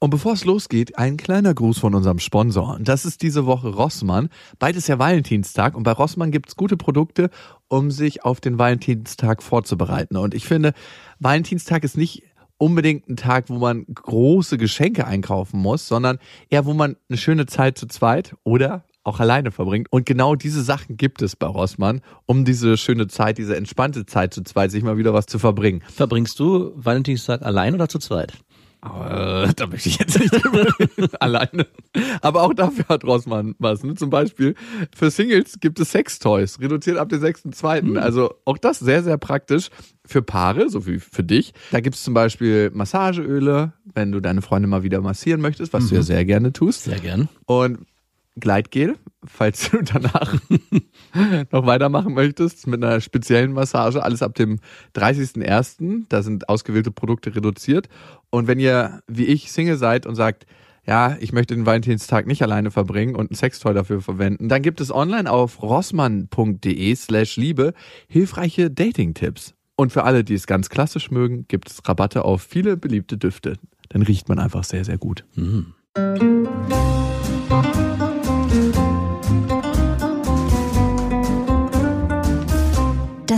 Und bevor es losgeht, ein kleiner Gruß von unserem Sponsor. Und das ist diese Woche Rossmann. Bald ist ja Valentinstag und bei Rossmann gibt's gute Produkte, um sich auf den Valentinstag vorzubereiten. Und ich finde, Valentinstag ist nicht unbedingt ein Tag, wo man große Geschenke einkaufen muss, sondern eher, wo man eine schöne Zeit zu zweit oder auch alleine verbringt. Und genau diese Sachen gibt es bei Rossmann, um diese schöne Zeit, diese entspannte Zeit zu zweit, sich mal wieder was zu verbringen. Verbringst du Valentinstag allein oder zu zweit? Äh, da möchte ich jetzt nicht. Alleine. Aber auch dafür hat Rossmann was. Ne? Zum Beispiel für Singles gibt es Sextoys, reduziert ab dem 6.2. Mhm. Also auch das sehr, sehr praktisch für Paare, so wie für dich. Da gibt es zum Beispiel Massageöle, wenn du deine Freunde mal wieder massieren möchtest, was mhm. du ja sehr gerne tust. Sehr gern. Und Gleitgel, falls du danach noch weitermachen möchtest mit einer speziellen Massage. Alles ab dem 30.01. Da sind ausgewählte Produkte reduziert. Und wenn ihr, wie ich, Single seid und sagt, ja, ich möchte den Valentinstag nicht alleine verbringen und ein Sextoy dafür verwenden, dann gibt es online auf rossmann.de slash Liebe hilfreiche Dating-Tipps. Und für alle, die es ganz klassisch mögen, gibt es Rabatte auf viele beliebte Düfte. Dann riecht man einfach sehr, sehr gut. Mhm.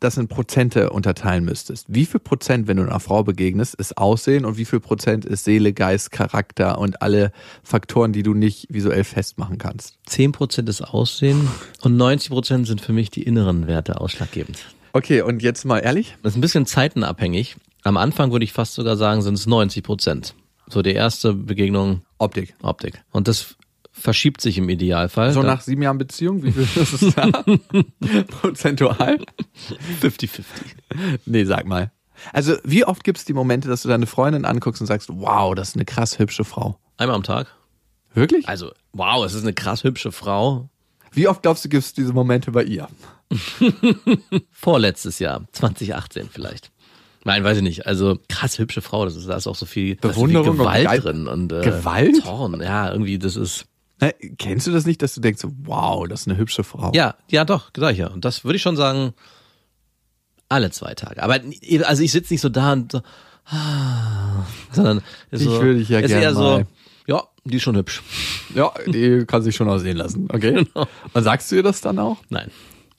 das in Prozente unterteilen müsstest, wie viel Prozent, wenn du einer Frau begegnest, ist Aussehen und wie viel Prozent ist Seele, Geist, Charakter und alle Faktoren, die du nicht visuell festmachen kannst? Zehn Prozent ist Aussehen und 90 Prozent sind für mich die inneren Werte ausschlaggebend. Okay, und jetzt mal ehrlich? Das ist ein bisschen zeitenabhängig. Am Anfang würde ich fast sogar sagen, sind es 90 Prozent. So die erste Begegnung. Optik. Optik. Und das verschiebt sich im Idealfall. So nach sieben Jahren Beziehung, wie viel ist es da? Prozentual? 50-50. Nee, sag mal. Also, wie oft gibt es die Momente, dass du deine Freundin anguckst und sagst, wow, das ist eine krass hübsche Frau? Einmal am Tag. Wirklich? Also, wow, es ist eine krass hübsche Frau. Wie oft glaubst du, gibt es diese Momente bei ihr? Vorletztes Jahr, 2018 vielleicht. Nein, weiß ich nicht. Also krass hübsche Frau, das ist, da ist auch so viel, Bewunderung so viel Gewalt und drin und äh, Gewalt? Zorn. Ja, irgendwie das ist na, kennst du das nicht, dass du denkst, wow, das ist eine hübsche Frau? Ja, ja, doch, sag ich ja. Und das würde ich schon sagen, alle zwei Tage. Aber also ich sitze nicht so da und so, ah, sondern ist ich würde dich ja gerne so, ja, die ist schon hübsch. Ja, die kann sich schon aussehen lassen. Okay. Genau. Und sagst du ihr das dann auch? Nein.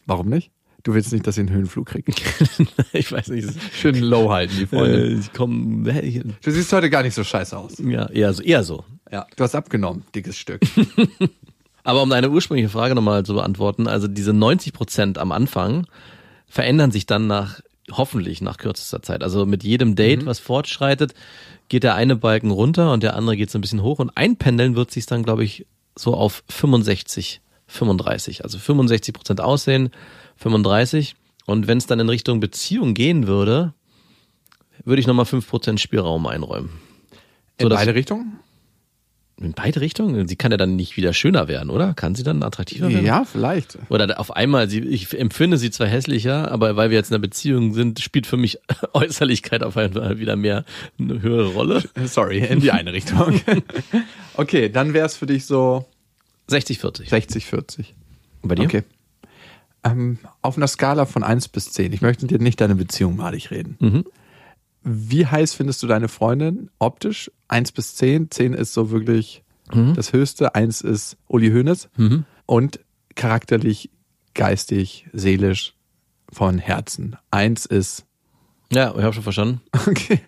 Warum nicht? Du willst nicht, dass sie einen Höhenflug kriegt. ich weiß nicht. Schön low halten, die Freunde. Äh, ich komm, du siehst heute gar nicht so scheiße aus. Ja, eher so. Eher so. Ja, du hast abgenommen, dickes Stück. Aber um deine ursprüngliche Frage nochmal zu beantworten, also diese 90 Prozent am Anfang verändern sich dann nach, hoffentlich nach kürzester Zeit. Also mit jedem Date, mhm. was fortschreitet, geht der eine Balken runter und der andere geht so ein bisschen hoch und einpendeln wird sich dann, glaube ich, so auf 65, 35. Also 65 Prozent Aussehen, 35. Und wenn es dann in Richtung Beziehung gehen würde, würde ich nochmal 5% Spielraum einräumen. So, in beide Richtungen? In beide Richtungen? Sie kann ja dann nicht wieder schöner werden, oder? Kann sie dann attraktiver werden? Ja, vielleicht. Oder auf einmal, sie, ich empfinde sie zwar hässlicher, aber weil wir jetzt in einer Beziehung sind, spielt für mich Äußerlichkeit auf einmal wieder mehr eine höhere Rolle. Sorry, in die eine Richtung. okay, dann wäre es für dich so 60, 40. 60, 40. Und bei dir? Okay. Ähm, auf einer Skala von 1 bis 10. Ich möchte dir nicht deine Beziehung malig reden. Mhm. Wie heiß findest du deine Freundin optisch? 1 bis 10. 10 ist so wirklich mhm. das Höchste. 1 ist Uli Hoeneß. Mhm. Und charakterlich, geistig, seelisch, von Herzen. 1 ist. Ja, ich habe schon verstanden. Okay.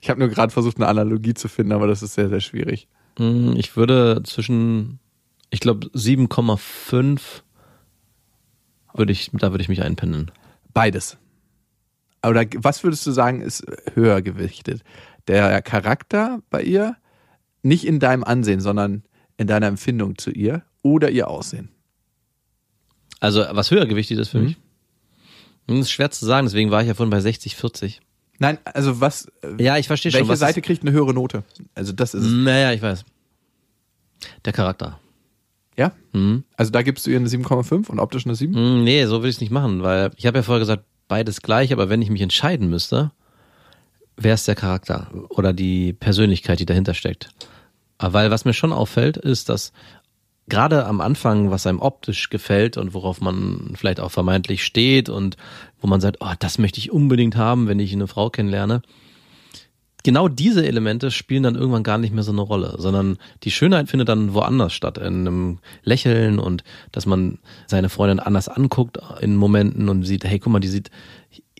Ich habe nur gerade versucht, eine Analogie zu finden, aber das ist sehr, sehr schwierig. Mhm, ich würde zwischen, ich glaube, 7,5 würde ich, da würde ich mich einpendeln. Beides. Oder was würdest du sagen, ist höher gewichtet? Der Charakter bei ihr, nicht in deinem Ansehen, sondern in deiner Empfindung zu ihr oder ihr Aussehen? Also, was höher gewichtet ist für mhm. mich? Das ist schwer zu sagen, deswegen war ich ja vorhin bei 60, 40. Nein, also was. Ja, ich verstehe schon. Welche Seite kriegt eine höhere Note? Also, das ist. Naja, ich weiß. Der Charakter. Ja? Hm. Also da gibst du ihr eine 7,5 und optisch eine 7? Hm, Nee, so will ich es nicht machen, weil ich habe ja vorher gesagt, beides gleich, aber wenn ich mich entscheiden müsste, wäre es der Charakter oder die Persönlichkeit, die dahinter steckt. Weil was mir schon auffällt, ist, dass gerade am Anfang, was einem optisch gefällt und worauf man vielleicht auch vermeintlich steht und wo man sagt, oh, das möchte ich unbedingt haben, wenn ich eine Frau kennenlerne, genau diese Elemente spielen dann irgendwann gar nicht mehr so eine Rolle, sondern die Schönheit findet dann woanders statt, in einem Lächeln und dass man seine Freundin anders anguckt in Momenten und sieht, hey, guck mal, die sieht,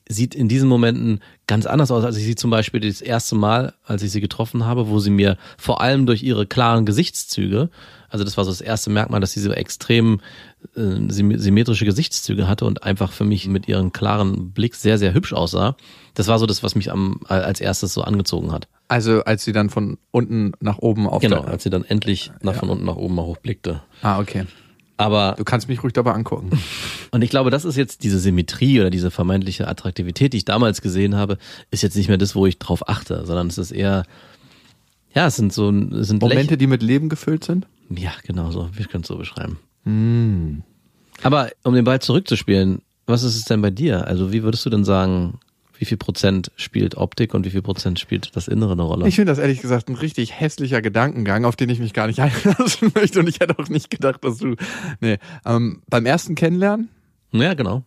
sieht in diesen Momenten ganz anders aus, als ich sie zum Beispiel das erste Mal, als ich sie getroffen habe, wo sie mir vor allem durch ihre klaren Gesichtszüge, also das war so das erste Merkmal, dass sie so extrem äh, sym- symmetrische Gesichtszüge hatte und einfach für mich mit ihrem klaren Blick sehr, sehr hübsch aussah. Das war so das, was mich am, als erstes so angezogen hat. Also als sie dann von unten nach oben auf Genau, als sie dann endlich nach von unten nach oben mal hochblickte. Ah, okay. Aber, Du kannst mich ruhig dabei angucken. und ich glaube, das ist jetzt diese Symmetrie oder diese vermeintliche Attraktivität, die ich damals gesehen habe, ist jetzt nicht mehr das, wo ich drauf achte, sondern es ist eher, ja, es sind so, es sind Momente, die mit Leben gefüllt sind? Ja, genau so, wir können es so beschreiben. Aber um den Ball zurückzuspielen, was ist es denn bei dir? Also wie würdest du denn sagen, wie viel Prozent spielt Optik und wie viel Prozent spielt das Innere eine Rolle? Ich finde das ehrlich gesagt ein richtig hässlicher Gedankengang, auf den ich mich gar nicht einlassen möchte und ich hätte auch nicht gedacht, dass du, nee, ähm, beim ersten Kennenlernen, ja, genau.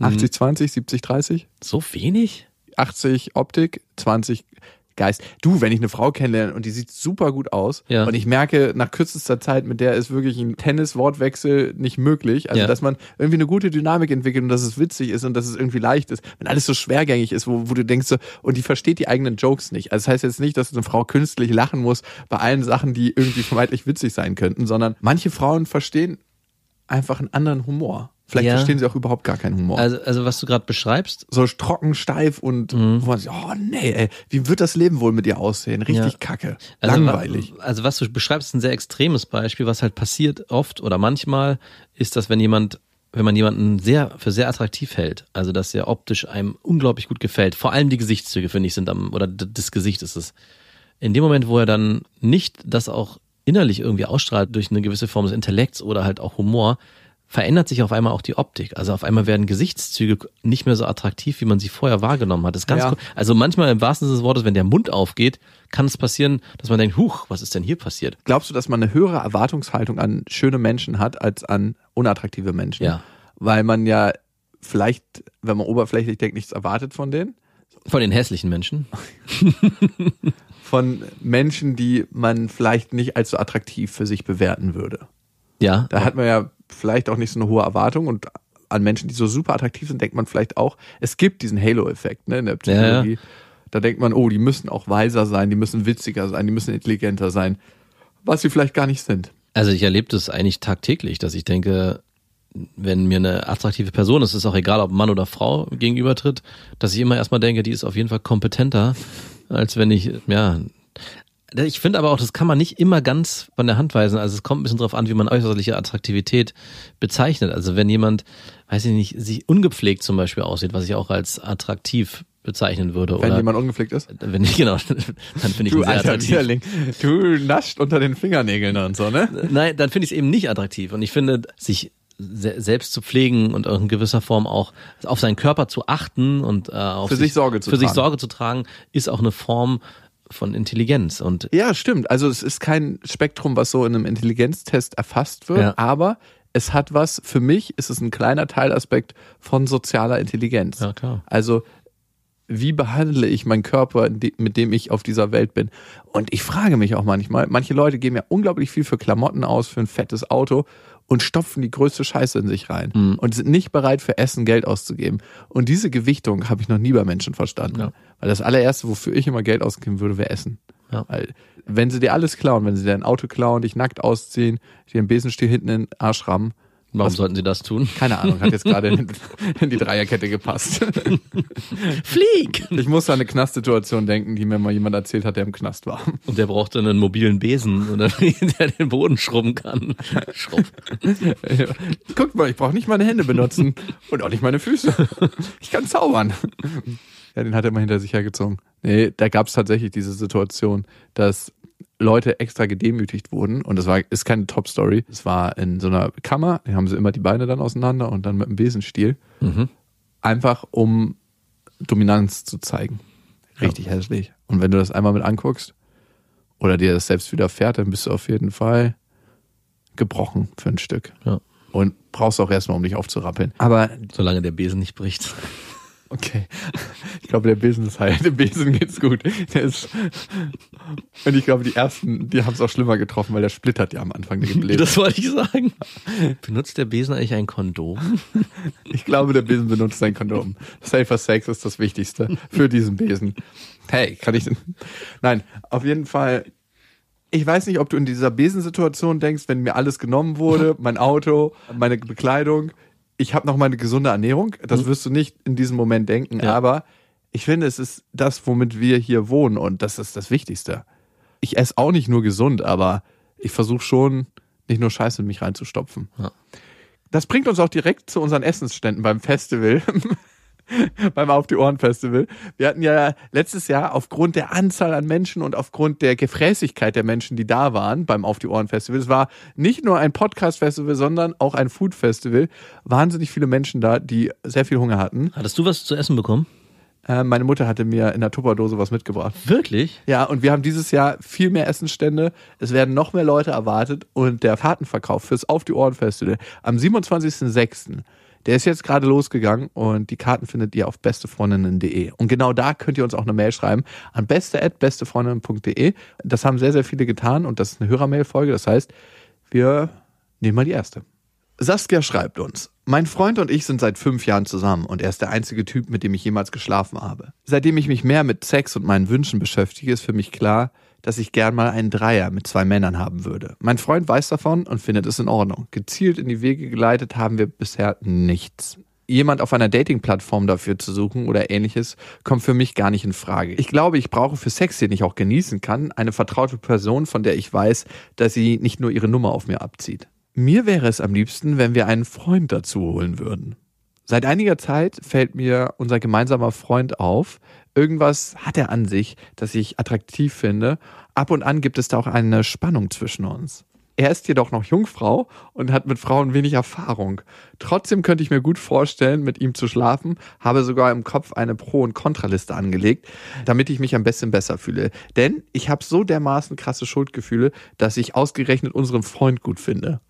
80, 20, 70, 30, So wenig? 80 Optik, 20 Geist. Du, wenn ich eine Frau kennenlerne und die sieht super gut aus Ja. und ich merke, nach kürzester Zeit mit der ist wirklich ein Tennis-Wortwechsel nicht möglich. Also, Ja. dass man irgendwie eine gute Dynamik entwickelt und dass es witzig ist und dass es irgendwie leicht ist. Wenn alles so schwergängig ist, wo, wo du denkst so, und die versteht die eigenen Jokes nicht. Also, das heißt jetzt nicht, dass eine Frau künstlich lachen muss bei allen Sachen, die irgendwie vermeintlich witzig sein könnten, sondern manche Frauen verstehen einfach einen anderen Humor. Vielleicht Ja. verstehen sie auch überhaupt gar keinen Humor Also, also was du gerade beschreibst, so trocken, steif und Mhm. wo man sich, oh nee, ey, wie wird das Leben wohl mit dir aussehen? Richtig Ja. kacke. Also, Langweilig. Also was du beschreibst, ist ein sehr extremes Beispiel. Was halt passiert oft oder manchmal ist, dass wenn jemand, wenn man jemanden sehr für sehr attraktiv hält, also dass er optisch einem unglaublich gut gefällt, vor allem die Gesichtszüge finde ich sind am oder das Gesicht ist es. In dem Moment, wo er dann nicht das auch innerlich irgendwie ausstrahlt durch eine gewisse Form des Intellekts oder halt auch Humor, verändert sich auf einmal auch die Optik. Also auf einmal werden Gesichtszüge nicht mehr so attraktiv, wie man sie vorher wahrgenommen hat. Das ist ganz Ja. cool. Also manchmal im wahrsten Sinne des Wortes, wenn der Mund aufgeht, kann es passieren, dass man denkt, huch, was ist denn hier passiert? Glaubst du, dass man eine höhere Erwartungshaltung an schöne Menschen hat als an unattraktive Menschen? Ja. Weil man ja vielleicht, wenn man oberflächlich denkt, nichts erwartet von denen. Von den hässlichen Menschen. Von Menschen, die man vielleicht nicht als so attraktiv für sich bewerten würde. Ja. Da hat man ja vielleicht auch nicht so eine hohe Erwartung und an Menschen, die so super attraktiv sind, denkt man vielleicht auch, es gibt diesen Halo-Effekt ne, in der Psychologie. Da denkt man, oh, die müssen auch weiser sein, die müssen witziger sein, die müssen intelligenter sein, was sie vielleicht gar nicht sind. Also ich erlebe das eigentlich tagtäglich, dass ich denke, wenn mir eine attraktive Person, es ist auch egal, ob Mann oder Frau gegenübertritt, dass ich immer erstmal denke, die ist auf jeden Fall kompetenter, als wenn ich, ja. Ich finde aber auch, das kann man nicht immer ganz von der Hand weisen. Also es kommt ein bisschen drauf an, wie man äußerliche Attraktivität bezeichnet. Also wenn jemand, weiß ich nicht, sich ungepflegt zum Beispiel aussieht, was ich auch als attraktiv bezeichnen würde. Wenn oder jemand ungepflegt ist. wenn ich, genau, dann finde ich ihn Du sehr alter attraktiv. Widerling, du nascht unter den Fingernägeln und so, ne? Nein, dann finde ich es eben nicht attraktiv. Und ich finde, sich se selbst zu pflegen und in gewisser Form auch auf seinen Körper zu achten und äh, auf Für sich Sorge zu für sich tragen. Sorge zu tragen, ist auch eine Form von Intelligenz. Und Ja, stimmt. Also es ist kein Spektrum, was so in einem Intelligenztest erfasst wird, Ja. aber es hat was, für mich ist es ein kleiner Teilaspekt von sozialer Intelligenz. Ja, klar. Also wie behandle ich meinen Körper, mit dem ich auf dieser Welt bin? Und ich frage mich auch manchmal, manche Leute geben ja unglaublich viel für Klamotten aus, für ein fettes Auto und stopfen die größte Scheiße in sich rein Mhm. und sind nicht bereit für Essen Geld auszugeben. Und diese Gewichtung habe ich noch nie bei Menschen verstanden. Ja. Weil das allererste, wofür ich immer Geld ausgeben würde, wäre Essen. Ja. Weil, wenn sie dir alles klauen, wenn sie dir ein Auto klauen, dich nackt ausziehen, dir einen Besenstiel hinten in den Arsch rammen, warum Was- sollten sie das tun? keine Ahnung, hat jetzt gerade in, in die Dreierkette gepasst. Flieg! Ich muss an eine Knastsituation denken, die mir mal jemand erzählt hat, der im Knast war. Und der braucht dann einen mobilen Besen, oder der den Boden schrubben kann. Schrubb. Guckt mal, ich brauche nicht meine Hände benutzen und auch nicht meine Füße. Ich kann zaubern. Ja, den hat er mal hinter sich hergezogen. Nee, da gab es tatsächlich diese Situation, dass Leute extra gedemütigt wurden. Und das war, ist keine Top-Story. Es war in so einer Kammer, da haben sie immer die Beine dann auseinander und dann mit einem Besenstiel. Mhm. Einfach um Dominanz zu zeigen. Richtig hässlich. Und wenn du das einmal mit anguckst oder dir das selbst widerfährt, dann bist du auf jeden Fall gebrochen für ein Stück. Ja. Und brauchst auch erstmal, um dich aufzurappeln. Aber Solange der Besen nicht bricht. Okay. Ich glaube, der Besen ist heil. Dem Besen geht's gut. Der ist und ich glaube, die ersten, die haben es auch schlimmer getroffen, weil der splittert ja am Anfang der Gebläse. Das wollte ich sagen. Benutzt der Besen eigentlich ein Kondom? Ich glaube, der Besen benutzt sein Kondom. Safer Sex ist das Wichtigste für diesen Besen. Hey, kann ich denn? Nein, auf jeden Fall. Ich weiß nicht, ob du in dieser Besensituation denkst, wenn mir alles genommen wurde, mein Auto, meine Bekleidung, ich habe noch meine gesunde Ernährung. Das wirst du nicht in diesem Moment denken, Ja. aber ich finde, es ist das, womit wir hier wohnen und das ist das Wichtigste. Ich esse auch nicht nur gesund, aber ich versuche schon, nicht nur Scheiße in mich reinzustopfen. Ja. Das bringt uns auch direkt zu unseren Essensständen beim Festival. beim Auf die Ohren Festival. Wir hatten ja letztes Jahr aufgrund der Anzahl an Menschen und aufgrund der Gefräßigkeit der Menschen, die da waren beim Auf die Ohren Festival. Es war nicht nur ein Podcast Festival, sondern auch ein Food Festival. Wahnsinnig viele Menschen da, die sehr viel Hunger hatten. Hattest du was zu essen bekommen? Äh, meine Mutter hatte mir in der Tupperdose was mitgebracht. Wirklich? Ja, und wir haben dieses Jahr viel mehr Essensstände. Es werden noch mehr Leute erwartet und der Fahrtenverkauf fürs Auf die Ohren Festival am 27.06. Der ist jetzt gerade losgegangen und die Karten findet ihr auf bestefreundinnen.de. Und genau da könnt ihr uns auch eine Mail schreiben an beste@bestefreundinnen.de. Das haben sehr, sehr viele getan und das ist eine Hörermail-Folge. Das heißt, wir nehmen mal die erste. Saskia schreibt uns, mein Freund und ich sind seit fünf Jahren zusammen und er ist der einzige Typ, mit dem ich jemals geschlafen habe. Seitdem ich mich mehr mit Sex und meinen Wünschen beschäftige, ist für mich klar, dass ich gern mal einen Dreier mit zwei Männern haben würde. Mein Freund weiß davon und findet es in Ordnung. Gezielt in die Wege geleitet haben wir bisher nichts. Jemand auf einer Dating-Plattform dafür zu suchen oder ähnliches, kommt für mich gar nicht in Frage. Ich glaube, ich brauche für Sex, den ich auch genießen kann, eine vertraute Person, von der ich weiß, dass sie nicht nur ihre Nummer auf mir abzieht. Mir wäre es am liebsten, wenn wir einen Freund dazu holen würden. Seit einiger Zeit fällt mir unser gemeinsamer Freund auf. Irgendwas hat er an sich, das ich attraktiv finde. Ab und an gibt es da auch eine Spannung zwischen uns. Er ist jedoch noch Jungfrau und hat mit Frauen wenig Erfahrung. Trotzdem könnte ich mir gut vorstellen, mit ihm zu schlafen, habe sogar im Kopf eine Pro- und Kontraliste angelegt, damit ich mich ein bisschen besser fühle. Denn ich habe so dermaßen krasse Schuldgefühle, dass ich ausgerechnet unseren Freund gut finde.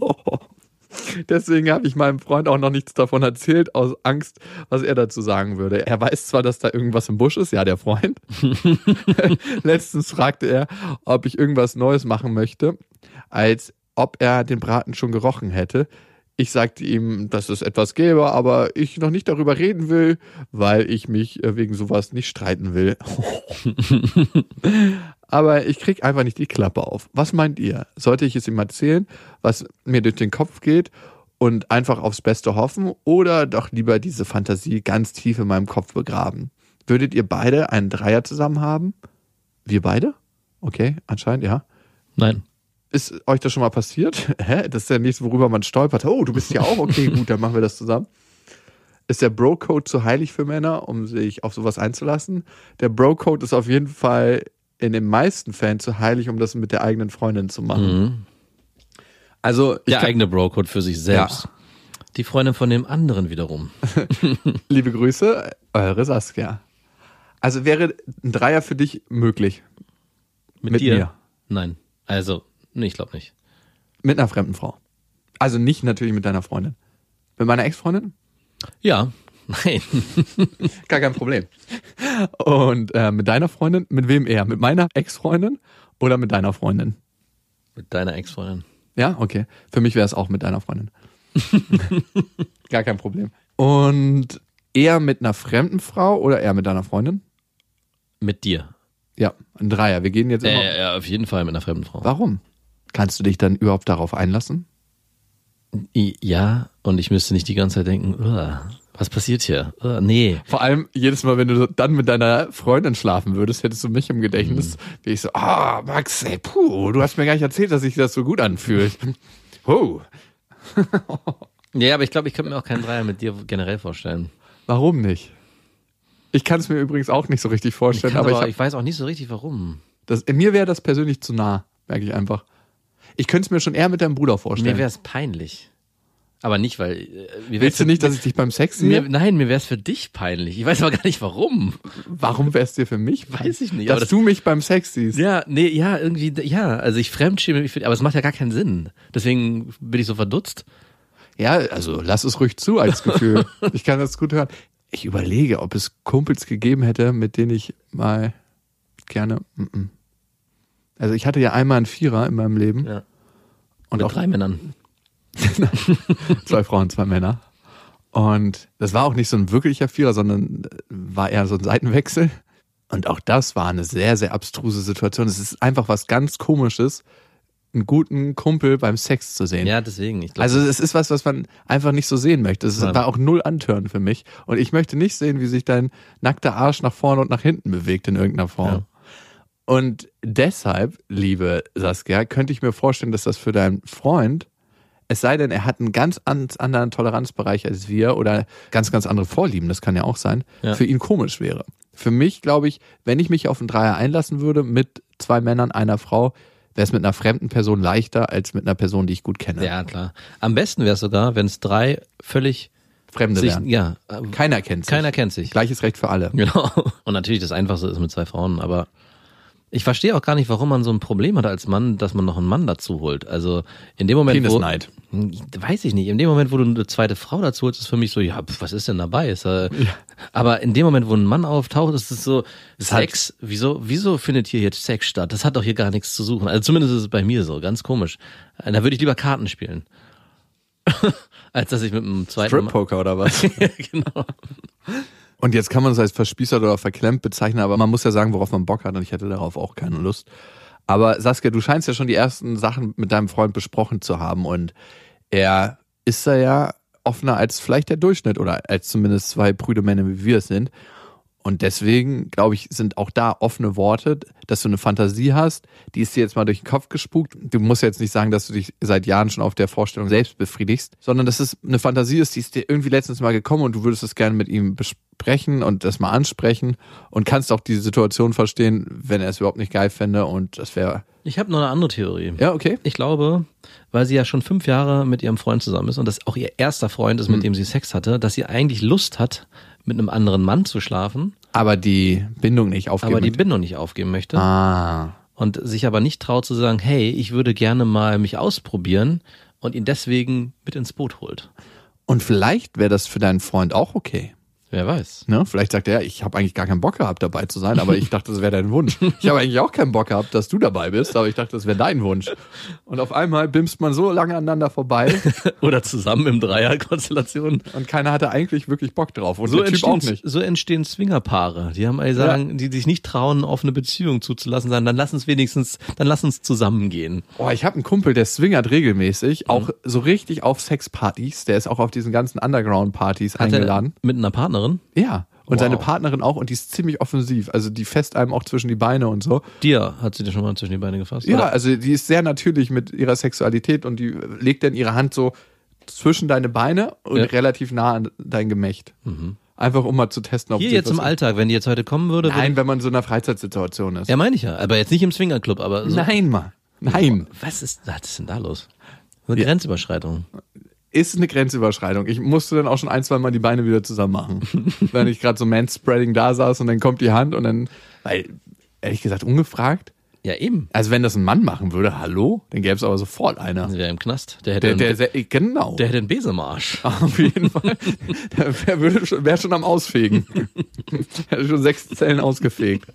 Deswegen habe ich meinem Freund auch noch nichts davon erzählt, aus Angst, was er dazu sagen würde. Er weiß zwar, dass da irgendwas im Busch ist, ja, der Freund. Letztens fragte er, ob ich irgendwas Neues machen möchte, als ob er den Braten schon gerochen hätte. Ich sagte ihm, dass es etwas gäbe, aber ich noch nicht darüber reden will, weil ich mich äh, wegen sowas nicht streiten will. aber ich krieg einfach nicht die Klappe auf. Was meint ihr? Sollte ich es ihm erzählen, was mir durch den Kopf geht und einfach aufs Beste hoffen oder doch lieber diese Fantasie ganz tief in meinem Kopf begraben? Würdet ihr beide einen Dreier zusammen haben? Wir beide? Okay, anscheinend ja. Nein. Ist euch das schon mal passiert? Hä? Das ist ja nichts, worüber man stolpert. Oh, du bist ja auch okay, gut, dann machen wir das zusammen. Ist der Bro-Code zu heilig für Männer, um sich auf sowas einzulassen? Der Bro-Code ist auf jeden Fall in den meisten Fällen zu heilig, um das mit der eigenen Freundin zu machen. Mhm. Also, Der kann, eigene Bro-Code für sich selbst. Die Freundin von dem anderen wiederum. liebe Grüße, eure Saskia. Also wäre ein Dreier für dich möglich Mit, Mit dir? mir. Nein. Also, nee, ich glaube nicht. mit einer fremden Frau. Also nicht natürlich mit deiner Freundin. Mit meiner Ex-Freundin? Ja. Nein. Gar kein Problem. Und äh, mit deiner Freundin, mit wem eher? Mit meiner Ex-Freundin oder mit deiner Freundin? Mit deiner Ex-Freundin. Ja, okay. Für mich wäre es auch mit deiner Freundin. Gar kein Problem. Und eher mit einer fremden Frau oder eher mit deiner Freundin? Mit dir. Ja, ein Dreier. Wir gehen jetzt immer. Äh, ja, auf jeden Fall mit einer fremden Frau. Warum? Kannst du dich dann überhaupt darauf einlassen? Ja, und ich müsste nicht die ganze Zeit denken, "Uah, was passiert hier? Uah, nee. Vor allem jedes Mal, wenn du dann mit deiner Freundin schlafen würdest, hättest du mich im Gedächtnis, wie ich so, ah, Max, ey, puh, du hast mir gar nicht erzählt, dass sich das so gut anfühlt. Oh, Ja, aber ich glaube, ich könnte mir auch keinen Dreier mit dir generell vorstellen. warum nicht? Ich kann es mir übrigens auch nicht so richtig Ich, vorstellen, kann aber, aber, ich ich weiß auch nicht so richtig, warum. Das, mir wäre das persönlich zu nah, merke ich einfach. Ich könnte es mir schon eher mit deinem Bruder vorstellen. Mir wäre es peinlich. Aber nicht, weil. Äh, Willst du nicht, dass ich dich beim Sex sehe? Mir, nein, mir wäre es für dich peinlich. Ich weiß aber gar nicht warum. Warum wär's dir für mich? Weiß ich nicht, Dass das- du mich beim Sex siehst. Ja, nee, ja, irgendwie, ja, also ich fremdschäme mich, für, aber es macht ja gar keinen Sinn. Deswegen bin ich so verdutzt. Ja, also lass es ruhig zu als Gefühl. ich kann das gut hören. Ich überlege, ob es Kumpels gegeben hätte, mit denen ich mal gerne. mm, mm. Also ich hatte ja einmal einen Vierer in meinem Leben Ja. und Mit auch drei Männern. Zwei Frauen, zwei Männer. Und das war auch nicht so ein wirklicher Vierer, sondern war eher so ein Seitenwechsel. Und auch das war eine sehr, sehr abstruse Situation. Es ist einfach was ganz Komisches, einen guten Kumpel beim Sex zu sehen. Ja, deswegen. Ich glaub, Also es ist was, was man einfach nicht so sehen möchte. Es war auch null Antören für mich. Und ich möchte nicht sehen, wie sich dein nackter Arsch nach vorne und nach hinten bewegt in irgendeiner Form. Ja. Und deshalb, liebe Saskia, könnte ich mir vorstellen, dass das für deinen Freund, es sei denn, er hat einen ganz an- anderen Toleranzbereich als wir oder ganz, ganz andere Vorlieben, das kann ja auch sein, Ja. für ihn komisch wäre. Für mich, glaube ich, wenn ich mich auf einen Dreier einlassen würde mit zwei Männern, einer Frau, wäre es mit einer fremden Person leichter als mit einer Person, die ich gut kenne. ja, klar. Am besten wäre es sogar, wenn es drei völlig Fremde sich, wären. ja, Keiner kennt sich. keiner kennt sich. Gleiches Recht für alle. Genau. Und natürlich das Einfachste ist mit zwei Frauen, aber ich verstehe auch gar nicht, warum man so ein Problem hat als Mann, dass man noch einen Mann dazu holt. Also in dem Moment, wo, Penisneid. weiß ich nicht, in dem Moment, wo du eine zweite Frau dazu holst, ist für mich so, ja, pf, was ist denn dabei? Ist, äh, Aber in dem Moment, wo ein Mann auftaucht, ist es so, halt- Sex, wieso, wieso findet hier jetzt Sex statt? Das hat doch hier gar nichts zu suchen. Also zumindest ist es bei mir so, ganz komisch. Äh, Da würde ich lieber Karten spielen. als dass ich mit einem zweiten Mann- Strip-Poker oder was? genau. Und jetzt kann man es als verspießert oder verklemmt bezeichnen, aber man muss ja sagen, worauf man Bock hat und ich hätte darauf auch keine Lust. Aber Saskia, du scheinst ja schon die ersten Sachen mit deinem Freund besprochen zu haben und er ist da ja offener als vielleicht der Durchschnitt oder als zumindest zwei prüde Männer wie wir es sind. Und deswegen, glaube ich, sind auch da offene Worte, dass du eine Fantasie hast, die ist dir jetzt mal durch den Kopf gespukt. Du musst jetzt nicht sagen, dass du dich seit Jahren schon auf der Vorstellung selbst befriedigst, sondern dass es eine Fantasie ist, die ist dir irgendwie letztens mal gekommen und du würdest es gerne mit ihm besprechen und das mal ansprechen und kannst auch die Situation verstehen, wenn er es überhaupt nicht geil fände und das wäre, Ich habe noch eine andere Theorie. ja, okay. Ich glaube, weil sie ja schon fünf Jahre mit ihrem Freund zusammen ist und das auch ihr erster Freund ist, Hm. mit dem sie Sex hatte, dass sie eigentlich Lust hat, mit einem anderen Mann zu schlafen, Aber die Bindung nicht aufgeben. aber die möchte. Bindung nicht aufgeben möchte ah. und sich aber nicht traut zu sagen, hey, ich würde gerne mal mich ausprobieren und ihn deswegen mit ins Boot holt. Und vielleicht wäre das für deinen Freund auch okay. Wer weiß. Ne? Vielleicht sagt er, ich habe eigentlich gar keinen Bock gehabt, dabei zu sein, aber ich dachte, das wäre dein Wunsch. Ich habe eigentlich auch keinen Bock gehabt, dass du dabei bist, aber ich dachte, das wäre dein Wunsch. Und auf einmal bimst man so lange aneinander vorbei Oder zusammen im Dreierkonstellation. und keiner hatte eigentlich wirklich Bock drauf. Und So entstehen, nicht. so entstehen Swingerpaare. Die haben alle sagen, die sich nicht trauen, eine offene Beziehung zuzulassen, sagen, dann lass uns wenigstens, dann lass uns zusammengehen. Oh, ich habe einen Kumpel, der swingert regelmäßig, Mhm. auch so richtig auf Sexpartys. Der ist auch auf diesen ganzen Underground-Partys er eingeladen. mit einer Partnerin? Ja. Und Wow. seine Partnerin auch und die ist ziemlich offensiv. Also die fest einem auch zwischen die Beine und so. Dir hat sie dir schon mal zwischen die Beine gefasst? Ja, Oder? also die ist sehr natürlich mit ihrer Sexualität und die legt dann ihre Hand so zwischen deine Beine und Ja. relativ nah an dein Gemächt. Einfach um mal zu testen, ob Hier jetzt im Alltag, wenn die jetzt heute kommen würde, Nein, wenn man in so einer Freizeitsituation ist. ja meine ich ja, aber jetzt nicht im Swingerclub, aber so. Nein, mal. Nein. Was ist, was ist denn da los? Eine Ja. Grenzüberschreitung. Ist eine Grenzüberschreitung. Ich musste dann auch schon ein, zwei Mal die Beine wieder zusammen machen. wenn ich gerade so Manspreading da saß und dann kommt die Hand und dann, weil, ehrlich gesagt, ungefragt. Ja, eben. Also wenn das ein Mann machen würde, hallo, dann gäbe es aber sofort einer. Der im Knast. Der hätte, Der, einen, der, sehr- genau. der hätte einen Besemarsch. Auf jeden Fall. Der schon, wäre schon am Ausfegen. er hat schon sechs Zellen ausgefegt.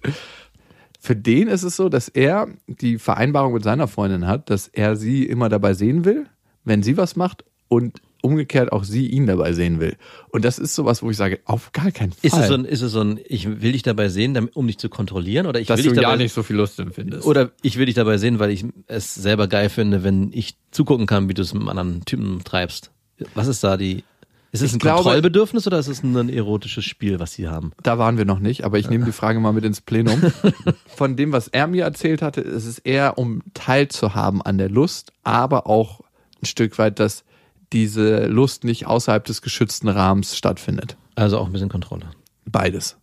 Für den ist es so, dass er die Vereinbarung mit seiner Freundin hat, dass er sie immer dabei sehen will, wenn sie was macht und umgekehrt auch sie ihn dabei sehen will. Und das ist sowas, wo ich sage, auf gar keinen Fall. Ist es so ein, ist es so ein, ich will dich dabei sehen, um dich zu kontrollieren, oder ich dass will du dich dabei ja nicht so viel Lust empfindest. Oder ich will dich dabei sehen, weil ich es selber geil finde, wenn ich zugucken kann, wie du es mit einem anderen Typen treibst. Was ist da die? Ist es ein glaube- Kontrollbedürfnis oder ist es ein erotisches Spiel, was sie haben? Da waren wir noch nicht, aber ich nehme die Frage mal mit ins Plenum. Von dem, was er mir erzählt hatte, ist es eher, um teilzuhaben an der Lust, aber auch ein Stück weit, dass diese Lust nicht außerhalb des geschützten Rahmens stattfindet. Also auch ein bisschen Kontrolle. Beides.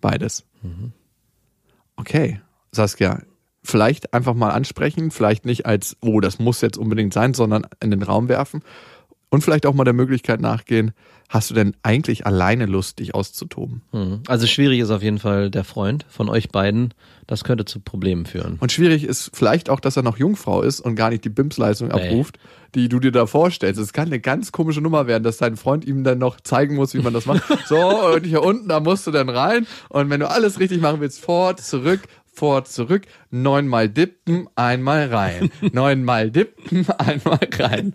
Beides. Okay. Saskia, vielleicht einfach mal ansprechen, vielleicht nicht als, oh, das muss jetzt unbedingt sein, sondern in den Raum werfen und vielleicht auch mal der Möglichkeit nachgehen, hast du denn eigentlich alleine Lust, dich auszutoben? Mhm. Also schwierig ist auf jeden Fall der Freund von euch beiden. Das könnte zu Problemen führen. Und schwierig ist vielleicht auch, dass er noch Jungfrau ist und gar nicht die BIMS-Leistung Nee. abruft, die du dir da vorstellst. Es kann eine ganz komische Nummer werden, dass dein Freund ihm dann noch zeigen muss, wie man das macht. So, und hier unten, da musst du dann rein. Und wenn du alles richtig machen willst, fort, zurück, fort, zurück, neunmal dippen, einmal rein. Neunmal dippen, einmal rein.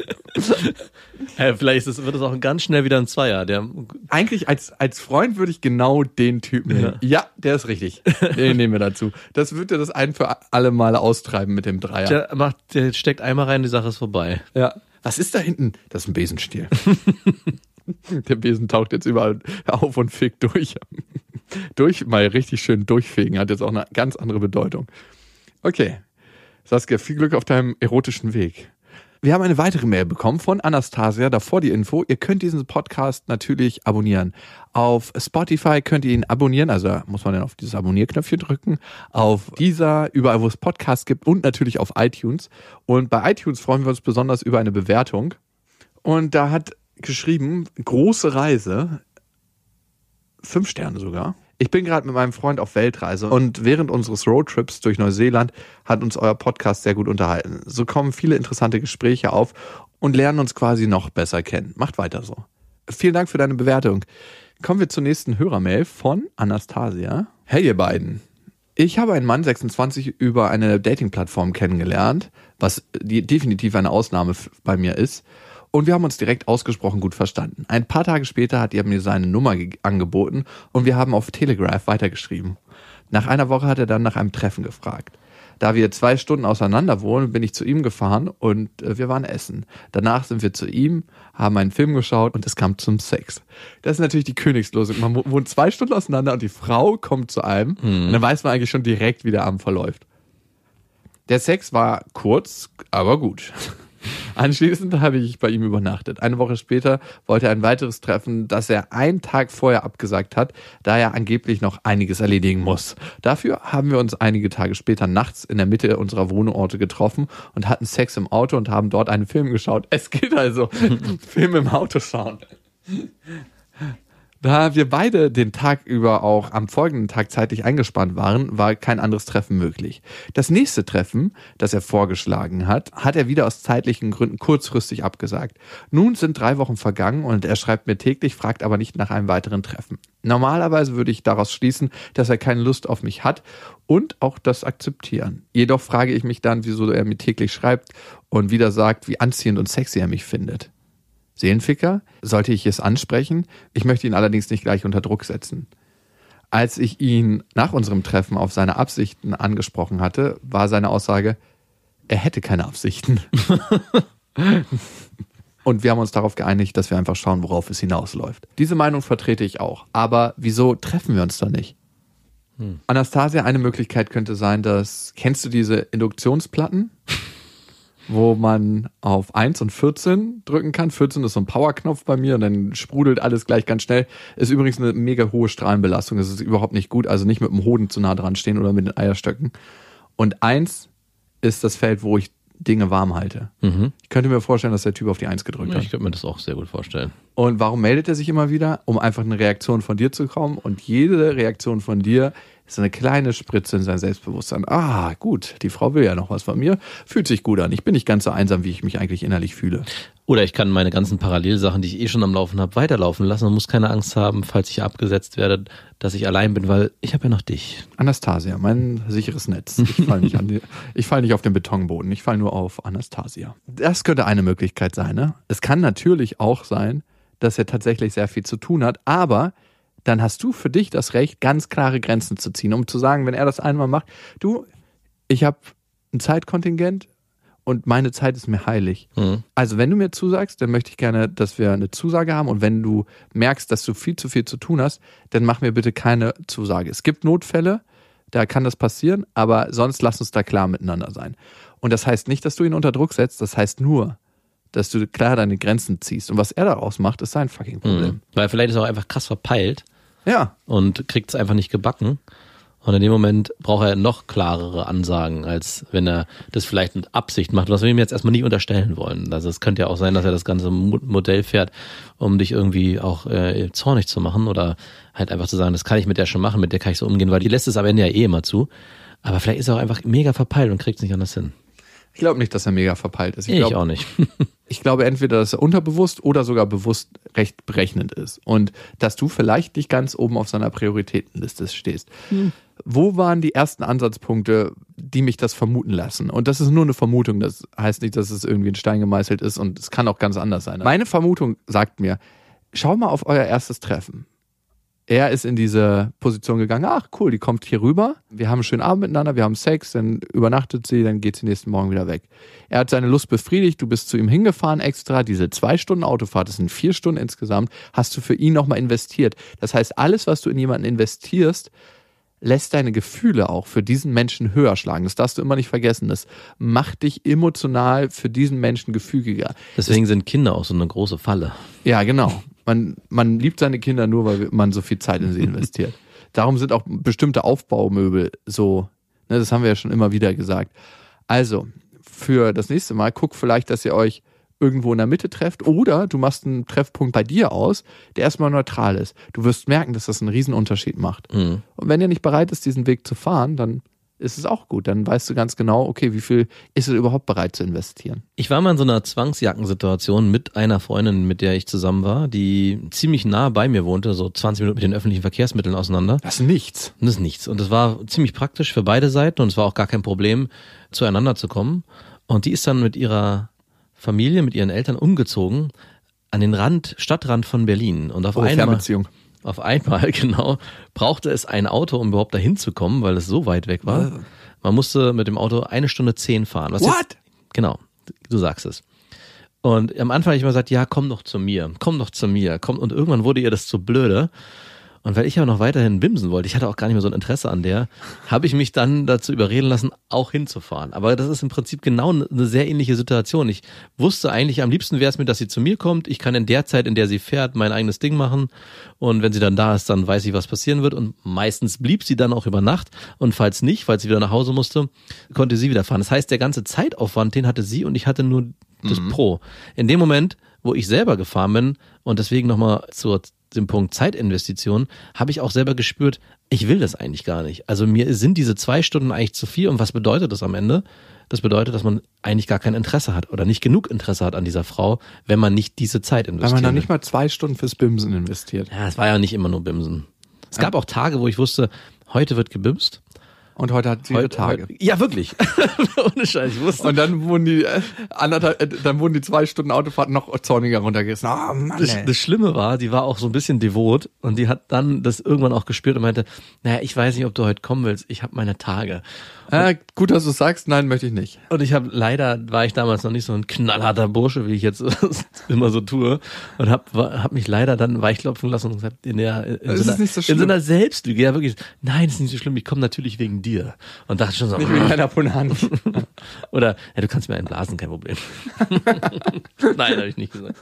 Hey, vielleicht ist wird es auch ganz schnell wieder ein Zweier. Der, Eigentlich als, als Freund würde ich genau den Typen nehmen. Ja, der ist richtig. Den nehmen wir dazu. Das dir das ein für alle Male austreiben mit dem Dreier. der macht, der steckt einmal rein, die Sache ist vorbei. Ja. Was ist da hinten? Das ist ein Besenstiel. Der Besen taucht jetzt überall auf und fegt durch. durch, mal richtig schön durchfegen, hat jetzt auch eine ganz andere Bedeutung. Okay. Saskia, viel Glück auf deinem erotischen Weg. Wir haben eine weitere Mail bekommen von Anastasia, davor die Info. Ihr könnt diesen Podcast natürlich abonnieren. Auf Spotify könnt ihr ihn abonnieren, also muss man dann auf dieses Abonnierknöpfchen drücken. Auf dieser, überall wo es Podcasts gibt und natürlich auf iTunes. Und bei iTunes freuen wir uns besonders über eine Bewertung. Und da hat geschrieben, große Reise, fünf Sterne sogar. Ich bin gerade mit meinem Freund auf Weltreise und während unseres Roadtrips durch Neuseeland hat uns euer Podcast sehr gut unterhalten. So kommen viele interessante Gespräche auf und lernen uns quasi noch besser kennen. Macht weiter so. Vielen Dank für deine Bewertung. Kommen wir zur nächsten Hörermail von Anastasia. Hey ihr beiden. Ich habe einen Mann 26 über eine Dating-Plattform kennengelernt, was definitiv eine Ausnahme bei mir ist. Und wir haben uns direkt ausgesprochen gut verstanden. Ein paar Tage später hat er mir seine Nummer ge- angeboten und wir haben auf Telegraph weitergeschrieben. Nach einer Woche hat er dann nach einem Treffen gefragt. Da wir zwei Stunden auseinander wohnen, bin ich zu ihm gefahren und äh, wir waren essen. Danach sind wir zu ihm, haben einen Film geschaut und es kam zum Sex. Das ist natürlich die Königslosung. Man wo- wohnt zwei Stunden auseinander und die Frau kommt zu einem und dann weiß man eigentlich schon direkt, wie der Abend verläuft. Der Sex war kurz, aber gut. Anschließend habe ich bei ihm übernachtet. Eine Woche später wollte er ein weiteres Treffen, das er einen Tag vorher abgesagt hat, da er angeblich noch einiges erledigen muss. Dafür haben wir uns einige Tage später nachts in der Mitte unserer Wohnorte getroffen und hatten Sex im Auto und haben dort einen Film geschaut. Es geht also Film im Auto schauen. Da wir beide den Tag über auch am folgenden Tag zeitlich eingespannt waren, war kein anderes Treffen möglich. Das nächste Treffen, das er vorgeschlagen hat, hat er wieder aus zeitlichen Gründen kurzfristig abgesagt. Nun sind drei Wochen vergangen und er schreibt mir täglich, fragt aber nicht nach einem weiteren Treffen. Normalerweise würde ich daraus schließen, dass er keine Lust auf mich hat und auch das akzeptieren. Jedoch frage ich mich dann, wieso er mir täglich schreibt und wieder sagt, wie anziehend und sexy er mich findet. Seelenficker? Sollte ich es ansprechen? Ich möchte ihn allerdings nicht gleich unter Druck setzen. Als ich ihn nach unserem Treffen auf seine Absichten angesprochen hatte, war seine Aussage, er hätte keine Absichten. Und wir haben uns darauf geeinigt, dass wir einfach schauen, worauf es hinausläuft. Diese Meinung vertrete ich auch. Aber wieso treffen wir uns dann nicht? Anastasia, eine Möglichkeit könnte sein, dass, kennst du diese Induktionsplatten? wo man auf 1 und 14 drücken kann. 14 ist so ein Powerknopf bei mir und dann sprudelt alles gleich ganz schnell. Ist übrigens eine mega hohe Strahlenbelastung. Das ist überhaupt nicht gut. Also nicht mit dem Hoden zu nah dran stehen oder mit den Eierstöcken. Und 1 ist das Feld, wo ich Dinge warm halte. Ich könnte mir vorstellen, dass der Typ auf die 1 gedrückt Ja, hat. ich könnte mir das auch sehr gut vorstellen. Und warum meldet er sich immer wieder? Um einfach eine Reaktion von dir zu kommen. Und jede Reaktion von dir ist eine kleine Spritze in sein Selbstbewusstsein. Ah, gut, die Frau will ja noch was von mir. Fühlt sich gut an. Ich bin nicht ganz so einsam, wie ich mich eigentlich innerlich fühle. Oder ich kann meine ganzen Parallelsachen, die ich eh schon am Laufen habe, weiterlaufen lassen und muss keine Angst haben, falls ich abgesetzt werde, dass ich allein bin, weil ich habe ja noch dich. Anastasia, mein sicheres Netz. Ich falle nicht, an die, ich fall nicht auf den Betonboden, ich falle nur auf Anastasia. Das könnte eine Möglichkeit sein. Ne? Es kann natürlich auch sein, dass er tatsächlich sehr viel zu tun hat, aber dann hast du für dich das Recht, ganz klare Grenzen zu ziehen, um zu sagen, wenn er das einmal macht, du, ich habe ein Zeitkontingent und meine Zeit ist mir heilig. Also wenn du mir zusagst, dann möchte ich gerne, dass wir eine Zusage haben und wenn du merkst, dass du viel zu viel zu tun hast, dann mach mir bitte keine Zusage. Es gibt Notfälle, da kann das passieren, aber sonst lass uns da klar miteinander sein. Und das heißt nicht, dass du ihn unter Druck setzt, das heißt nur, dass du klar deine Grenzen ziehst. Und was er daraus macht, ist sein fucking Problem. Weil vielleicht ist er auch einfach krass verpeilt Ja, und kriegt es einfach nicht gebacken. Und in dem Moment braucht er noch klarere Ansagen, als wenn er das vielleicht mit Absicht macht, was wir ihm jetzt erstmal nicht unterstellen wollen. Also es könnte ja auch sein, dass er das ganze Modell fährt, um dich irgendwie auch äh, zornig zu machen oder halt einfach zu sagen, das kann ich mit der schon machen, mit der kann ich so umgehen, weil die lässt es am Ende ja eh immer zu. Aber vielleicht ist er auch einfach mega verpeilt und kriegt es nicht anders hin. Ich glaube nicht, dass er mega verpeilt ist. Ich, glaub, ich auch nicht. ich glaube entweder, dass er unterbewusst oder sogar bewusst recht berechnend ist. Und dass du vielleicht nicht ganz oben auf seiner Prioritätenliste stehst. Wo waren die ersten Ansatzpunkte, die mich das vermuten lassen? Und das ist nur eine Vermutung. Das heißt nicht, dass es irgendwie in Stein gemeißelt ist und es kann auch ganz anders sein. Meine Vermutung sagt mir, schau mal auf euer erstes Treffen. Er ist in diese Position gegangen, ach cool, die kommt hier rüber, wir haben einen schönen Abend miteinander, wir haben Sex, dann übernachtet sie, dann geht sie nächsten Morgen wieder weg. Er hat seine Lust befriedigt, du bist zu ihm hingefahren extra, diese zwei Stunden Autofahrt, das sind vier Stunden insgesamt, hast du für ihn nochmal investiert. Das heißt, alles, was du in jemanden investierst, lässt deine Gefühle auch für diesen Menschen höher schlagen. Das darfst du immer nicht vergessen. Das macht dich emotional für diesen Menschen gefügiger. Deswegen sind Kinder auch so eine große Falle. Ja, genau. Man, man liebt seine Kinder nur, weil man so viel Zeit in sie investiert. Darum sind auch bestimmte Aufbaumöbel so, ne, das haben wir ja schon immer wieder gesagt. Also, für das nächste Mal, guck vielleicht, dass ihr euch irgendwo in der Mitte trefft oder du machst einen Treffpunkt bei dir aus, der erstmal neutral ist. Du wirst merken, dass das einen riesen Unterschied macht. Und wenn ihr nicht bereit ist, diesen Weg zu fahren, dann ist es auch gut. Dann weißt du ganz genau, okay, wie viel ist er überhaupt bereit zu investieren. Ich war mal in so einer Zwangsjackensituation mit einer Freundin, mit der ich zusammen war, die ziemlich nah bei mir wohnte, so 20 Minuten mit den öffentlichen Verkehrsmitteln auseinander. Das ist nichts. Das ist nichts. Und das war ziemlich praktisch für beide Seiten und es war auch gar kein Problem, zueinander zu kommen. Und die ist dann mit ihrer Familie, mit ihren Eltern umgezogen an den Rand, Stadtrand von Berlin. Und auf Oh, einmal, Fernbeziehung. Auf einmal, genau, brauchte es ein Auto, um überhaupt dahin zu kommen, weil es so weit weg war. Man musste mit dem Auto eine Stunde zehn fahren. Was What? Jetzt, genau, du sagst es. Und am Anfang habe ich immer gesagt, ja, komm doch zu mir, komm doch zu mir, komm. Und irgendwann wurde ihr das zu blöde. Und weil ich ja noch weiterhin bimsen wollte, ich hatte auch gar nicht mehr so ein Interesse an der, habe ich mich dann dazu überreden lassen, auch hinzufahren. Aber das ist im Prinzip genau eine sehr ähnliche Situation. Ich wusste eigentlich, am liebsten wäre es mir, dass sie zu mir kommt. Ich kann in der Zeit, in der sie fährt, mein eigenes Ding machen. Und wenn sie dann da ist, dann weiß ich, was passieren wird. Und meistens blieb sie dann auch über Nacht. Und falls nicht, falls sie wieder nach Hause musste, konnte sie wieder fahren. Das heißt, der ganze Zeitaufwand, den hatte sie und ich hatte nur das Pro. In dem Moment, wo ich selber gefahren bin und deswegen nochmal zur dem Punkt Zeitinvestition, habe ich auch selber gespürt, ich will das eigentlich gar nicht. Also mir sind diese zwei Stunden eigentlich zu viel. Und was bedeutet das am Ende? Das bedeutet, dass man eigentlich gar kein Interesse hat oder nicht genug Interesse hat an dieser Frau, wenn man nicht diese Zeit Weil investiert. man da nicht mal zwei Stunden fürs Bimsen investiert. ja, es war ja nicht immer nur Bimsen. Es gab auch Tage, wo ich wusste, heute wird gebimst. Und heute hat sie ihre Tage. Heute, ja, wirklich. Ohne Scheiß, ich wusste. Und dann wurden die äh, anderthalb, äh, dann wurden die zwei Stunden Autofahrt noch zorniger runtergerissen. Oh Mann, Das, das Schlimme war, die war auch so ein bisschen devot und die hat dann das irgendwann auch gespürt und meinte, naja, ich weiß nicht, ob du heute kommen willst, ich habe meine Tage. Äh, gut, dass du sagst, nein, möchte ich nicht. Und ich habe leider, war ich damals noch nicht so ein knallharter Bursche, wie ich jetzt immer so tue und habe hab mich leider dann weichklopfen lassen und gesagt, in der in Das so, einer, nicht so in so einer Selbstlüge, ja wirklich, nein, ist nicht so schlimm, ich komme natürlich wegen dir. Und dachte schon so, Nicht wegen deiner Punani. oder, ja, du kannst mir einen blasen, kein Problem. nein, habe ich nicht gesagt.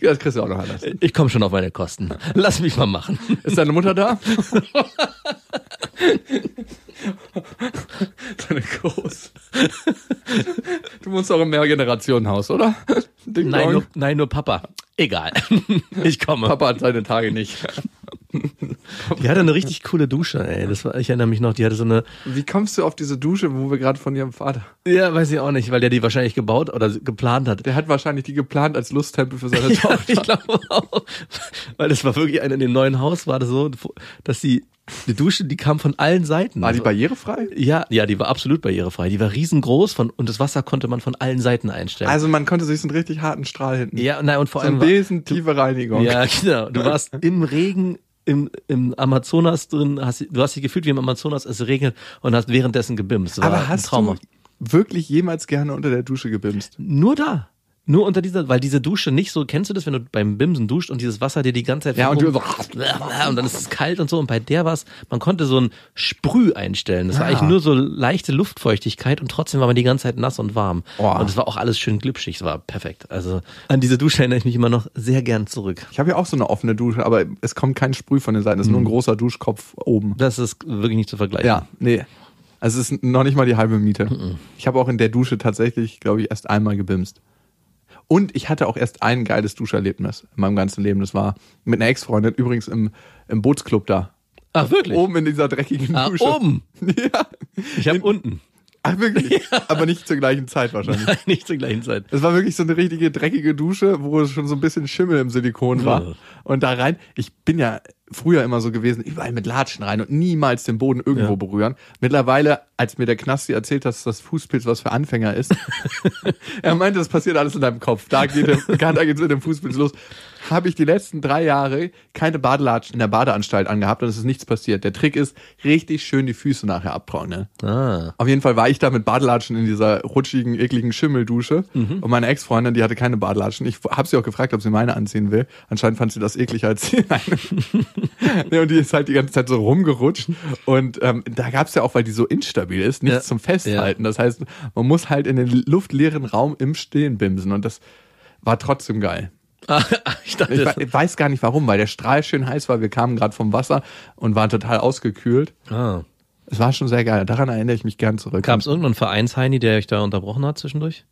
Das kriegst du auch noch anders. Ich komme schon auf meine Kosten. Lass mich mal machen. Ist deine Mutter da? deine Groß. Du wohnst auch im Mehrgenerationenhaus, oder? Ding Nein nur, nein, nur Papa. Egal. Ich komme. Papa hat seine Tage nicht. Die hatte eine richtig coole Dusche, ey. Das war, ich erinnere mich noch, die hatte so eine, Wie kommst du auf diese Dusche, wo wir gerade von ihrem Vater? ja, weiß ich auch nicht, weil der die wahrscheinlich gebaut oder geplant hat. Der hat wahrscheinlich die geplant als Lusttempel für seine Ja, Tochter. ich glaube auch. Weil das war wirklich ein, in dem neuen Haus war das so, dass die, die Dusche, die kam von allen Seiten. War die Also- barrierefrei? Ja, ja, die war absolut barrierefrei. Die war riesengroß von, und das Wasser konnte man von allen Seiten einstellen. Also man konnte sich so einen richtig harten Strahl hinten. ja, nein, und vor so allem. eine war- besen tiefe Reinigung. Ja, genau. Du warst im Regen im, im Amazonas drin, hast, du hast dich gefühlt wie im Amazonas, es regnet und hast währenddessen gebimst. Das Aber hast du wirklich jemals gerne unter der Dusche gebimst? Nur da. Nur unter dieser, weil diese Dusche nicht so, kennst du das, wenn du beim Bimsen duscht und dieses Wasser dir die ganze Zeit Ja, und du und dann ist es kalt und so und bei der war's, man konnte so ein Sprüh einstellen. Das war Ah. eigentlich nur so leichte Luftfeuchtigkeit und trotzdem war man die ganze Zeit nass und warm. Oh. Und es war auch alles schön glitschig, es war perfekt. Also an diese Dusche erinnere ich mich immer noch sehr gern zurück. Ich habe ja auch so eine offene Dusche, aber es kommt kein Sprüh von den Seiten. Es ist nur ein großer Duschkopf oben. Das ist wirklich nicht zu vergleichen. Ja, nee. Also es ist noch nicht mal die halbe Miete. Ich habe auch in der Dusche tatsächlich, glaube ich, erst einmal gebimst. Und ich hatte auch erst ein geiles Duscherlebnis in meinem ganzen Leben. Das war mit einer Ex-Freundin, übrigens im, im Bootsclub da. Ach, wirklich? Oben in dieser dreckigen Ah, Dusche. oben. Ja. Ich habe unten. Ach, wirklich. Aber nicht zur gleichen Zeit wahrscheinlich. Nein, nicht zur gleichen Zeit. Es war wirklich so eine richtige dreckige Dusche, wo schon so ein bisschen Schimmel im Silikon war. Ja. Und da rein, ich bin ja früher immer so gewesen, überall mit Latschen rein und niemals den Boden irgendwo Ja. berühren. Mittlerweile, als mir der Knasti erzählt hat, dass das Fußpilz was für Anfänger ist, er meinte, das passiert alles in deinem Kopf. Da geht geht's mit dem Fußpilz los. Habe ich die letzten drei Jahre keine Badelatschen in der Badeanstalt angehabt und es ist nichts passiert. Der Trick ist, richtig schön die Füße nachher abtrauen. Ne? Ah. Auf jeden Fall war ich da mit Badelatschen in dieser rutschigen, ekligen Schimmeldusche. Und meine Ex-Freundin, die hatte keine Badelatschen. Ich habe sie auch gefragt, ob sie meine anziehen will. Anscheinend fand sie das ekliger als sie nee, und die ist halt die ganze Zeit so rumgerutscht. Und ähm, da gab's ja auch, weil die so instabil ist, nichts Ja. zum Festhalten. Das heißt, man muss halt in den luftleeren Raum im Stehen bimsen. Und das war trotzdem geil. Ah, ich dachte, Ich, we- ich weiß gar nicht warum, weil der Strahl schön heiß war. Wir kamen gerade vom Wasser und waren total ausgekühlt. ah. Es war schon sehr geil. Daran erinnere ich mich gern zurück. Gab es irgendeinen Vereinsheini, der euch da unterbrochen hat zwischendurch?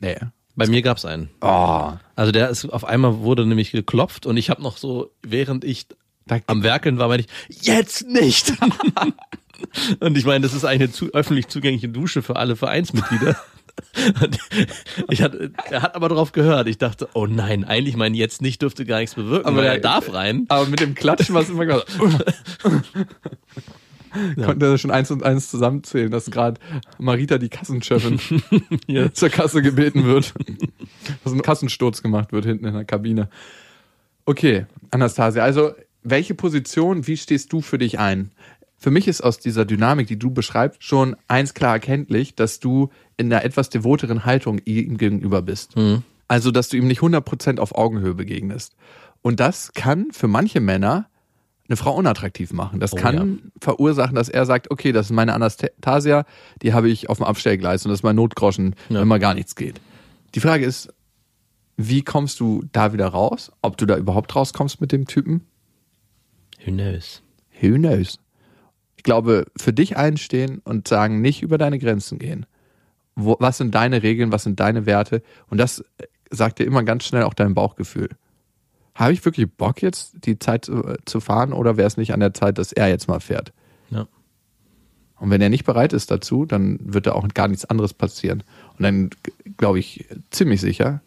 Nee. Bei mir gab es einen. Oh. Also der ist auf einmal wurde nämlich geklopft und ich habe noch so, während ich am Werkeln war, meinte ich, jetzt nicht. und ich meine, das ist eine zu, öffentlich zugängliche Dusche für alle Vereinsmitglieder. Ich hatte, er hat aber drauf gehört. Ich dachte, oh nein, eigentlich mein jetzt nicht dürfte gar nichts bewirken, aber er darf rein. Aber mit dem Klatschen war es immer klar. Konnte schon eins und eins zusammenzählen, dass gerade Marita, die Kassenchefin, Ja. zur Kasse gebeten wird. Dass ein Kassensturz gemacht wird hinten in der Kabine. Okay, Anastasia, also welche Position, wie stehst du für dich ein? Für mich ist aus dieser Dynamik, die du beschreibst, schon eins klar erkenntlich, dass du in einer etwas devoteren Haltung ihm gegenüber bist. Also, dass du ihm nicht 100% auf Augenhöhe begegnest. Und das kann für manche Männer eine Frau unattraktiv machen. Das Oh, kann verursachen, dass er sagt, okay, das ist meine Anastasia, die habe ich auf dem Abstellgleis und das ist mein Notgroschen, Ja. wenn mal gar nichts geht. Die Frage ist, wie kommst du da wieder raus? Ob du da überhaupt rauskommst mit dem Typen? Who knows? Who knows? Ich glaube, für dich einstehen und sagen, nicht über deine Grenzen gehen. Wo, was sind deine Regeln, was sind deine Werte? Und das sagt dir immer ganz schnell auch dein Bauchgefühl. Habe ich wirklich Bock jetzt, die Zeit zu, äh, zu fahren oder wäre es nicht an der Zeit, dass er jetzt mal fährt? Ja. Und wenn er nicht bereit ist dazu, dann wird da auch gar nichts anderes passieren. Und dann glaube ich ziemlich sicher,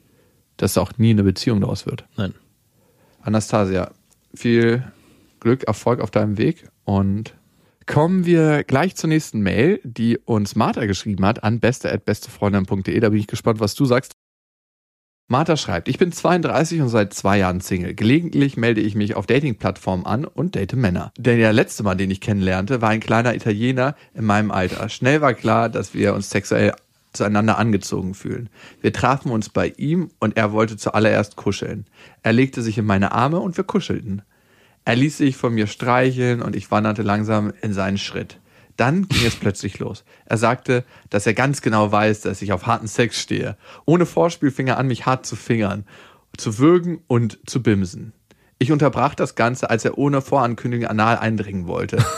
dass auch nie eine Beziehung daraus wird. Nein. Anastasia, viel Glück, Erfolg auf deinem Weg und kommen wir gleich zur nächsten Mail, die uns Martha geschrieben hat an beste.bestefreundin.de. Da bin ich gespannt, was du sagst. Martha schreibt, ich bin 32 und seit zwei Jahren Single. Gelegentlich melde ich mich auf Dating-Plattformen an und date Männer. Der letzte Mann, den ich kennenlernte, war ein kleiner Italiener in meinem Alter. Schnell war klar, dass wir uns sexuell zueinander angezogen fühlen. Wir trafen uns bei ihm und er wollte zuallererst kuscheln. Er legte sich in meine Arme und wir kuschelten. Er ließ sich von mir streicheln und ich wanderte langsam in seinen Schritt. Dann ging es plötzlich los. Er sagte, dass er ganz genau weiß, dass ich auf harten Sex stehe. Ohne Vorspiel fing er an, mich hart zu fingern, zu würgen und zu bimsen. Ich unterbrach das Ganze, als er ohne Vorankündigung anal eindringen wollte.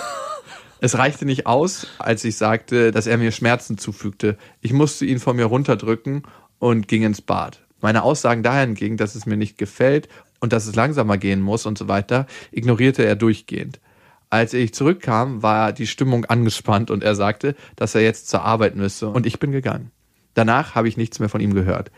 Es reichte nicht aus, als ich sagte, dass er mir Schmerzen zufügte. Ich musste ihn von mir runterdrücken und ging ins Bad. Meine Aussagen dahingegen, dass es mir nicht gefällt und dass es langsamer gehen muss und so weiter, ignorierte er durchgehend. Als ich zurückkam, war die Stimmung angespannt und er sagte, dass er jetzt zur Arbeit müsse und ich bin gegangen. Danach habe ich nichts mehr von ihm gehört.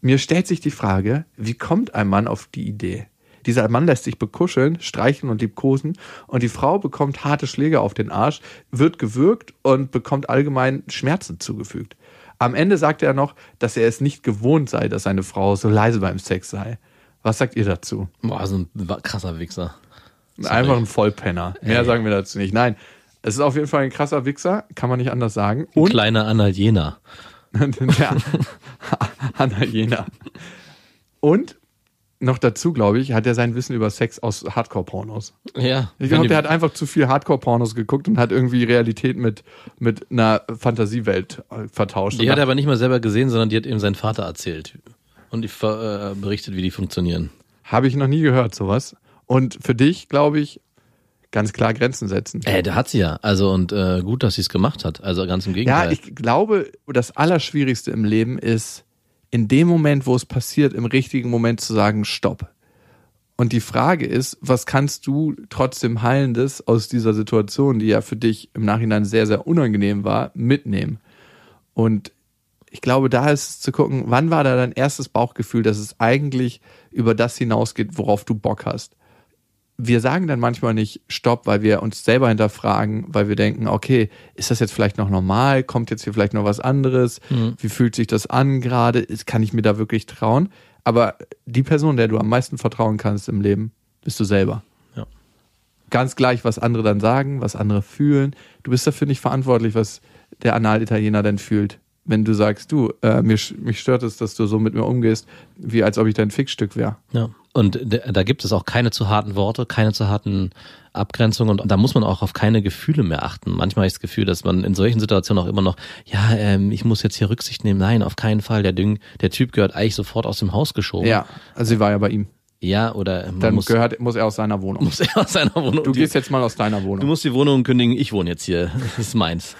Mir stellt sich die Frage, wie kommt ein Mann auf die Idee? Dieser Mann lässt sich bekuscheln, streicheln und liebkosen und die Frau bekommt harte Schläge auf den Arsch, wird gewürgt und bekommt allgemein Schmerzen zugefügt. Am Ende sagte er noch, dass er es nicht gewohnt sei, dass seine Frau so leise beim Sex sei. Was sagt ihr dazu? Boah, so ein krasser Wichser. Einfach ein Vollpenner. Mehr Ey. sagen wir dazu nicht. Nein, es ist auf jeden Fall ein krasser Wichser, kann man nicht anders sagen. Und Kleiner Analiener. Der Hanna Jena. Und noch dazu, glaube ich, hat er sein Wissen über Sex aus Hardcore-Pornos. Ja. Ich glaube, der hat einfach zu viel Hardcore-Pornos geguckt und hat irgendwie Realität mit, mit einer Fantasiewelt äh, vertauscht. Die hat er aber nicht mal selber gesehen, sondern die hat ihm sein Vater erzählt. Und die äh, berichtet, wie die funktionieren. Habe ich noch nie gehört, sowas. Und für dich, glaube ich, ganz klar Grenzen setzen. Äh, der hat sie ja. Also und äh, gut, dass sie es gemacht hat. Also ganz im Ja, Gegenteil. ich glaube, das Allerschwierigste im Leben ist, in dem Moment, wo es passiert, im richtigen Moment zu sagen, stopp. Und die Frage ist, was kannst du trotzdem Heilendes aus dieser Situation, die ja für dich im Nachhinein sehr, sehr unangenehm war, mitnehmen? Und ich glaube, da ist es zu gucken, wann war da dein erstes Bauchgefühl, dass es eigentlich über das hinausgeht, worauf du Bock hast. Wir sagen dann manchmal nicht Stopp, weil wir uns selber hinterfragen, weil wir denken, okay, ist das jetzt vielleicht noch normal? Kommt jetzt hier vielleicht noch was anderes? Wie fühlt sich das an gerade? Kann ich mir da wirklich trauen? Aber die Person, der du am meisten vertrauen kannst im Leben, bist du selber. Ja. Ganz gleich, was andere dann sagen, was andere fühlen. Du bist dafür nicht verantwortlich, was der Anal-Italiener denn fühlt. Wenn du sagst, du, äh, mir, mich stört es, dass du so mit mir umgehst, wie als ob ich dein Fickstück wäre. Ja. Und da gibt es auch keine zu harten Worte, keine zu harten Abgrenzungen und da muss man auch auf keine Gefühle mehr achten. Manchmal habe ich das Gefühl, dass man in solchen Situationen auch immer noch, ja, ähm, ich muss jetzt hier Rücksicht nehmen. Nein, auf keinen Fall. Der Ding, der Typ gehört eigentlich sofort aus dem Haus geschoben. Ja, also sie war ja bei ihm. Ja, oder Dann muss, gehört, muss er aus seiner Wohnung. muss er aus seiner Wohnung. Du gehst jetzt mal aus deiner du Wohnung. musst die Wohnung kündigen. Ich wohne jetzt hier. Das ist meins.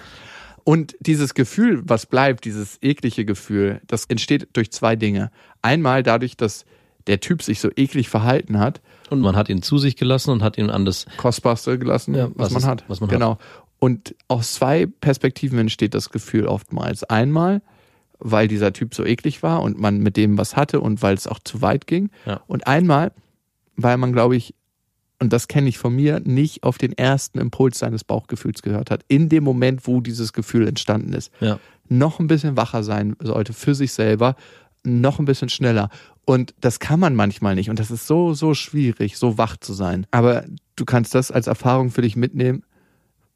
Und dieses Gefühl, was bleibt, dieses eklige Gefühl, das entsteht durch zwei Dinge. Einmal dadurch, dass der Typ sich so eklig verhalten hat, Und man hat ihn zu sich gelassen und hat ihn an das kostbarste gelassen, Ja, was, was man es- hat. was man hat. genau. Und aus zwei Perspektiven entsteht das Gefühl oftmals. Einmal, weil dieser Typ so eklig war und man mit dem was hatte und weil es auch zu weit ging. Ja. Und einmal, weil man, glaube ich, und das kenne ich von mir, nicht auf den ersten Impuls seines Bauchgefühls gehört hat. In dem Moment, wo dieses Gefühl entstanden ist. ja. Noch ein bisschen wacher sein sollte für sich selber, noch ein bisschen schneller. Und das kann man manchmal nicht. Und das ist so, so schwierig, so wach zu sein. Aber du kannst das als Erfahrung für dich mitnehmen,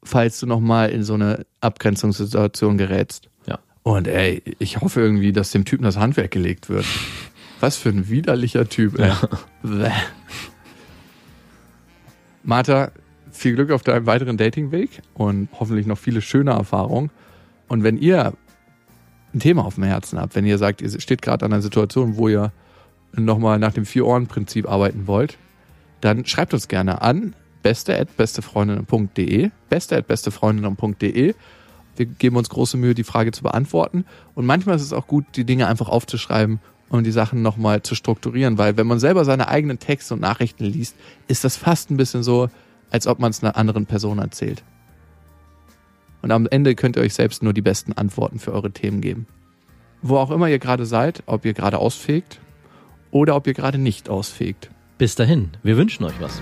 falls du nochmal in so eine Abgrenzungssituation gerätst. Ja. Und ey, ich hoffe irgendwie, dass dem Typen das Handwerk gelegt wird. Was für ein widerlicher Typ, ey. Bäh. Martha, viel Glück auf deinem weiteren Datingweg und hoffentlich noch viele schöne Erfahrungen. Und wenn ihr ein Thema auf dem Herzen habt, wenn ihr sagt, ihr steht gerade an einer Situation, wo ihr nochmal nach dem Vier-Ohren-Prinzip arbeiten wollt, dann schreibt uns gerne an beste@bestefreundinnen.de, beste@bestefreundinnen.de. Wir geben uns große Mühe, die Frage zu beantworten. Und manchmal ist es auch gut, die Dinge einfach aufzuschreiben und die Sachen nochmal zu strukturieren, weil wenn man selber seine eigenen Texte und Nachrichten liest, ist das fast ein bisschen so, als ob man es einer anderen Person erzählt. Und am Ende könnt ihr euch selbst nur die besten Antworten für eure Themen geben. Wo auch immer ihr gerade seid, ob ihr gerade ausfegt oder ob ihr gerade nicht ausfegt. Bis dahin, wir wünschen euch was.